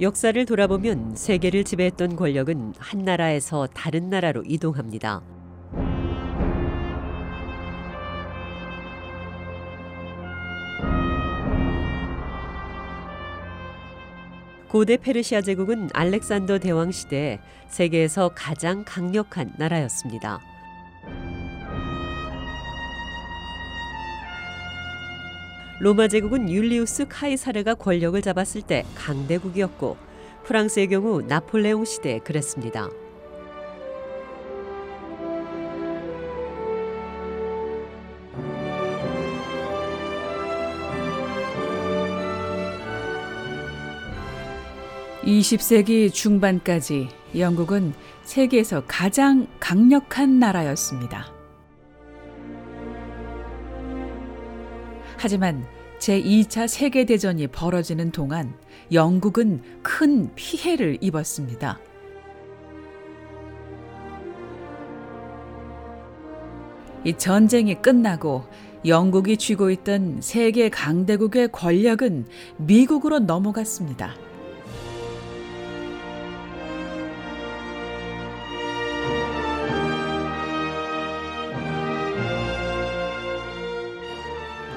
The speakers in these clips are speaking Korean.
역사를 돌아보면 세계를 지배했던 권력은 한 나라에서 다른 나라로 이동합니다. 고대 페르시아 제국은 알렉산더 대왕 시대 세계에서 가장 강력한 나라였습니다. 로마 제국은 율리우스 카이사르가 권력을 잡았을 때 강대국이었고 프랑스의 경우 나폴레옹 시대에 그랬습니다. (20세기) 중반까지 영국은 세계에서 가장 강력한 나라였습니다. 하지만 제2차 세계대전이 벌어지는 동안 영국은 큰 피해를 입었습니다. 이 전쟁이 끝나고 영국이 쥐고 있던 세계 강대국의 권력은 미국으로 넘어갔습니다.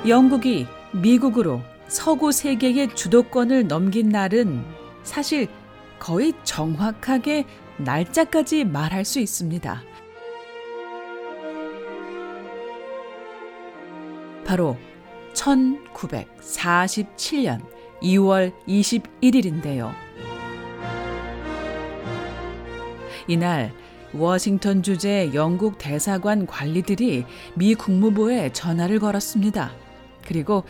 영국이 미국으로 서구 세계의 주도권을 넘긴 날은 사실 거의 정확하게 날짜까지 말할 수 있습니다. 바로 1947년 2월 21일인데요. 이날 워싱턴 주재 영국 대사관 관리들이 미 국무부에 전화를 걸었습니다. 그리고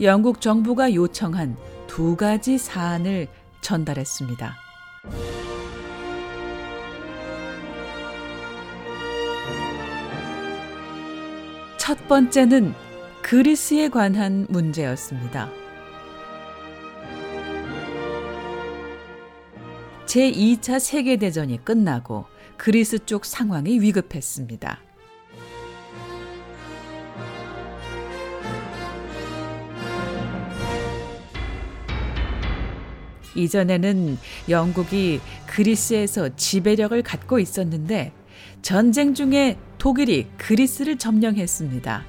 영국 정부가 요청한 두 가지 사안을 전달했습니다. 첫 번째는 그리스에 관한 문제였습니다. 제2차 세계대전이 끝나고 그리스 쪽 상황이 위급했습니다. 이전에는 영국이 그리스에서 지배력을 갖고 있었는데 전쟁 중에 독일이 그리스를 점령했습니다.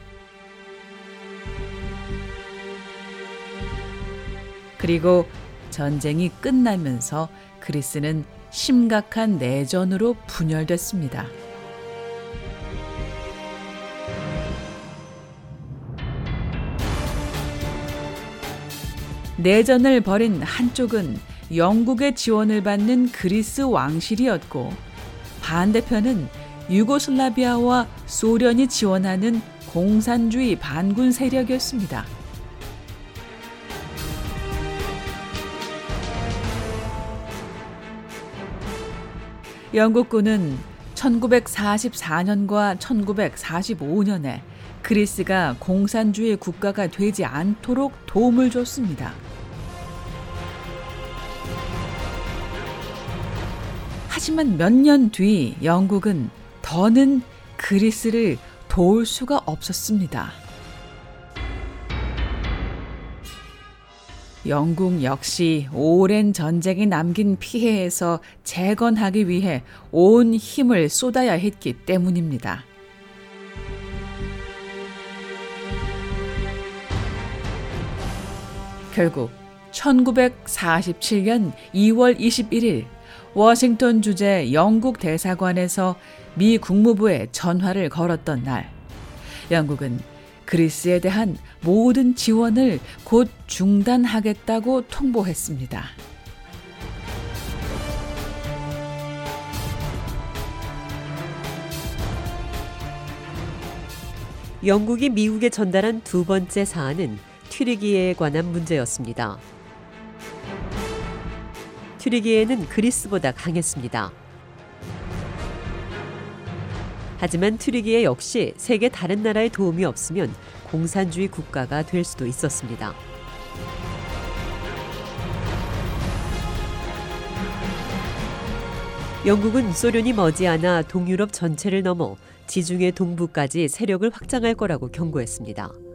그리고 전쟁이 끝나면서 그리스는 심각한 내전으로 분열됐습니다. 내전을 벌인 한쪽은 영국의 지원을 받는 그리스 왕실이었고 반대편은 유고슬라비아와 소련이 지원하는 공산주의 반군 세력이었습니다. 영국군은 1944년과 1945년에 그리스가 공산주의 국가가 되지 않도록 도움을 줬습니다. 하지만 몇 년 뒤 영국은 더는 그리스를 도울 수가 없었습니다. 영국 역시 오랜 전쟁이 남긴 피해에서 재건하기 위해 온 힘을 쏟아야 했기 때문입니다. 결국 1947년 2월 21일 워싱턴 주재 영국 대사관에서 미 국무부에 전화를 걸었던 날, 영국은 그리스에 대한 모든 지원을 곧 중단하겠다고 통보했습니다. 영국이 미국에 전달한 두 번째 사안은 튀르기에 관한 문제였습니다. 트리기에는 그리스보다 강했습니다. 하지만 트리기에 역시 세계 다른 나라의 도움이 없으면 공산주의 국가가 될 수도 있었습니다. 영국은 소련이 머지않아 동유럽 전체를 넘어 지중해 동부까지 세력을 확장할 거라고 경고했습니다.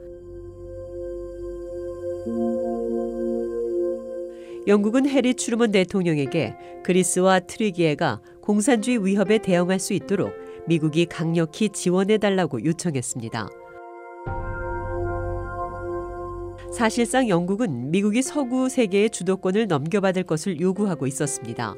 영국은 해리 추르먼 대통령에게 그리스와 트리기에가 공산주의 위협에 대응할 수 있도록 미국이 강력히 지원해 달라고 요청했습니다. 사실상 영국은 미국이 서구 세계의 주도권을 넘겨받을 것을 요구하고 있었습니다.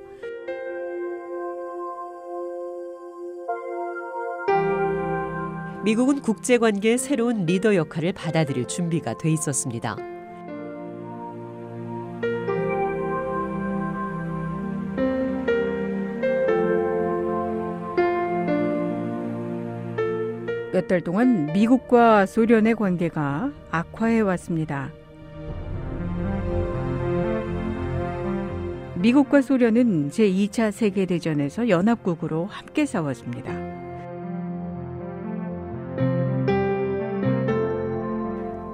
미국은 국제관계의 새로운 리더 역할을 받아들일 준비가 돼 있었습니다. 몇 달 동안 미국과 소련의 관계가 악화해 왔습니다. 미국과 소련은 제2차 세계대전에서 연합국으로 함께 싸웠습니다.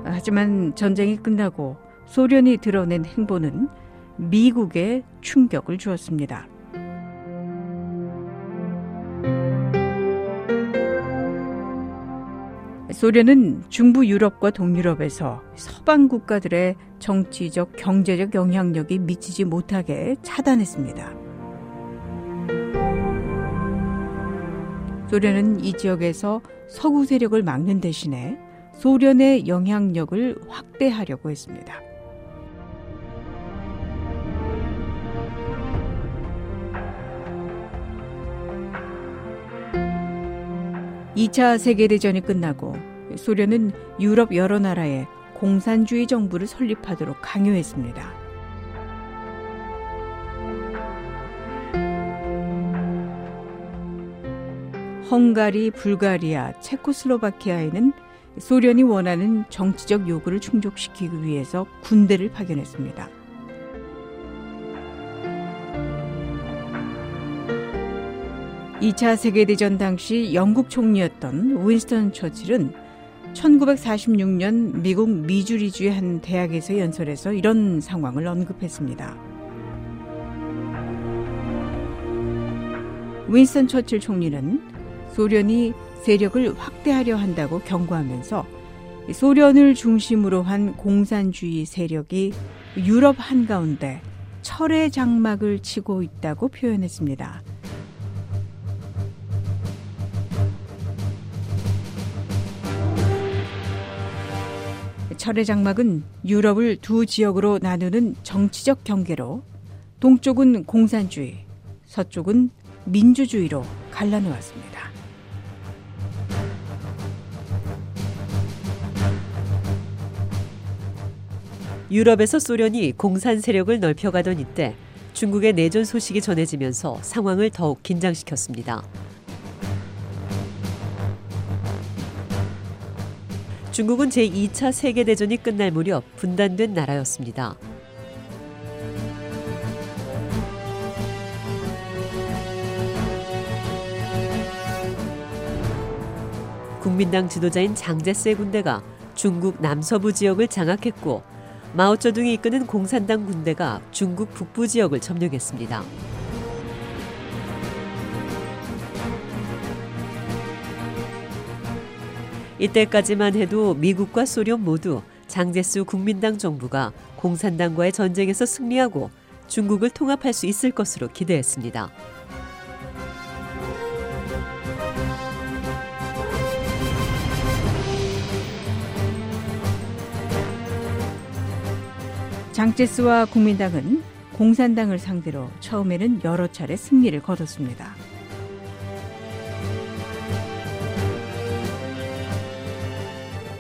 하지만 전쟁이 끝나고 소련이 드러낸 행보는 미국에 충격을 주었습니다. 소련은 중부 유럽과 동유럽에서 서방 국가들의 정치적, 경제적 영향력이 미치지 못하게 차단했습니다. 소련은 이 지역에서 서구 세력을 막는 대신에 소련의 영향력을 확대하려고 했습니다. (2차) 세계대전이 끝나고 소련은 유럽 여러 나라에 공산주의 정부를 설립하도록 강요했습니다. 헝가리, 불가리아, 체코슬로바키아에는 소련이 원하는 정치적 요구를 충족시키기 위해서 군대를 파견했습니다. (2차) 세계대전 당시 영국 총리였던 윈스턴 처칠은 1946년 미국 미주리주의 한 대학에서 연설해서 이런 상황을 언급했습니다. 윈스턴 처칠 총리는 소련이 세력을 확대하려 한다고 경고하면서 소련을 중심으로 한 공산주의 세력이 유럽 한가운데 철의 장막을 치고 있다고 표현했습니다. 철의 장막은 유럽을 두 지역으로 나누는 정치적 경계로 동쪽은 공산주의, 서쪽은 민주주의로 갈라놓았습니다. 유럽에서 소련이 공산 세력을 넓혀가던 이때 중국의 내전 소식이 전해지면서 상황을 더욱 긴장시켰습니다. 중국은 제2차 세계대전이 끝날 무렵 분단된 나라였습니다. 국민당 지도자인 장제스의 군대가 중국 남서부 지역을 장악했고 마오쩌둥이 이끄는 공산당 군대가 중국 북부 지역을 점령했습니다. 이때까지만 해도 미국과 소련 모두 장제스 국민당 정부가 공산당과의 전쟁에서 승리하고 중국을 통합할 수 있을 것으로 기대했습니다. 장제스와 국민당은 공산당을 상대로 처음에는 여러 차례 승리를 거뒀습니다.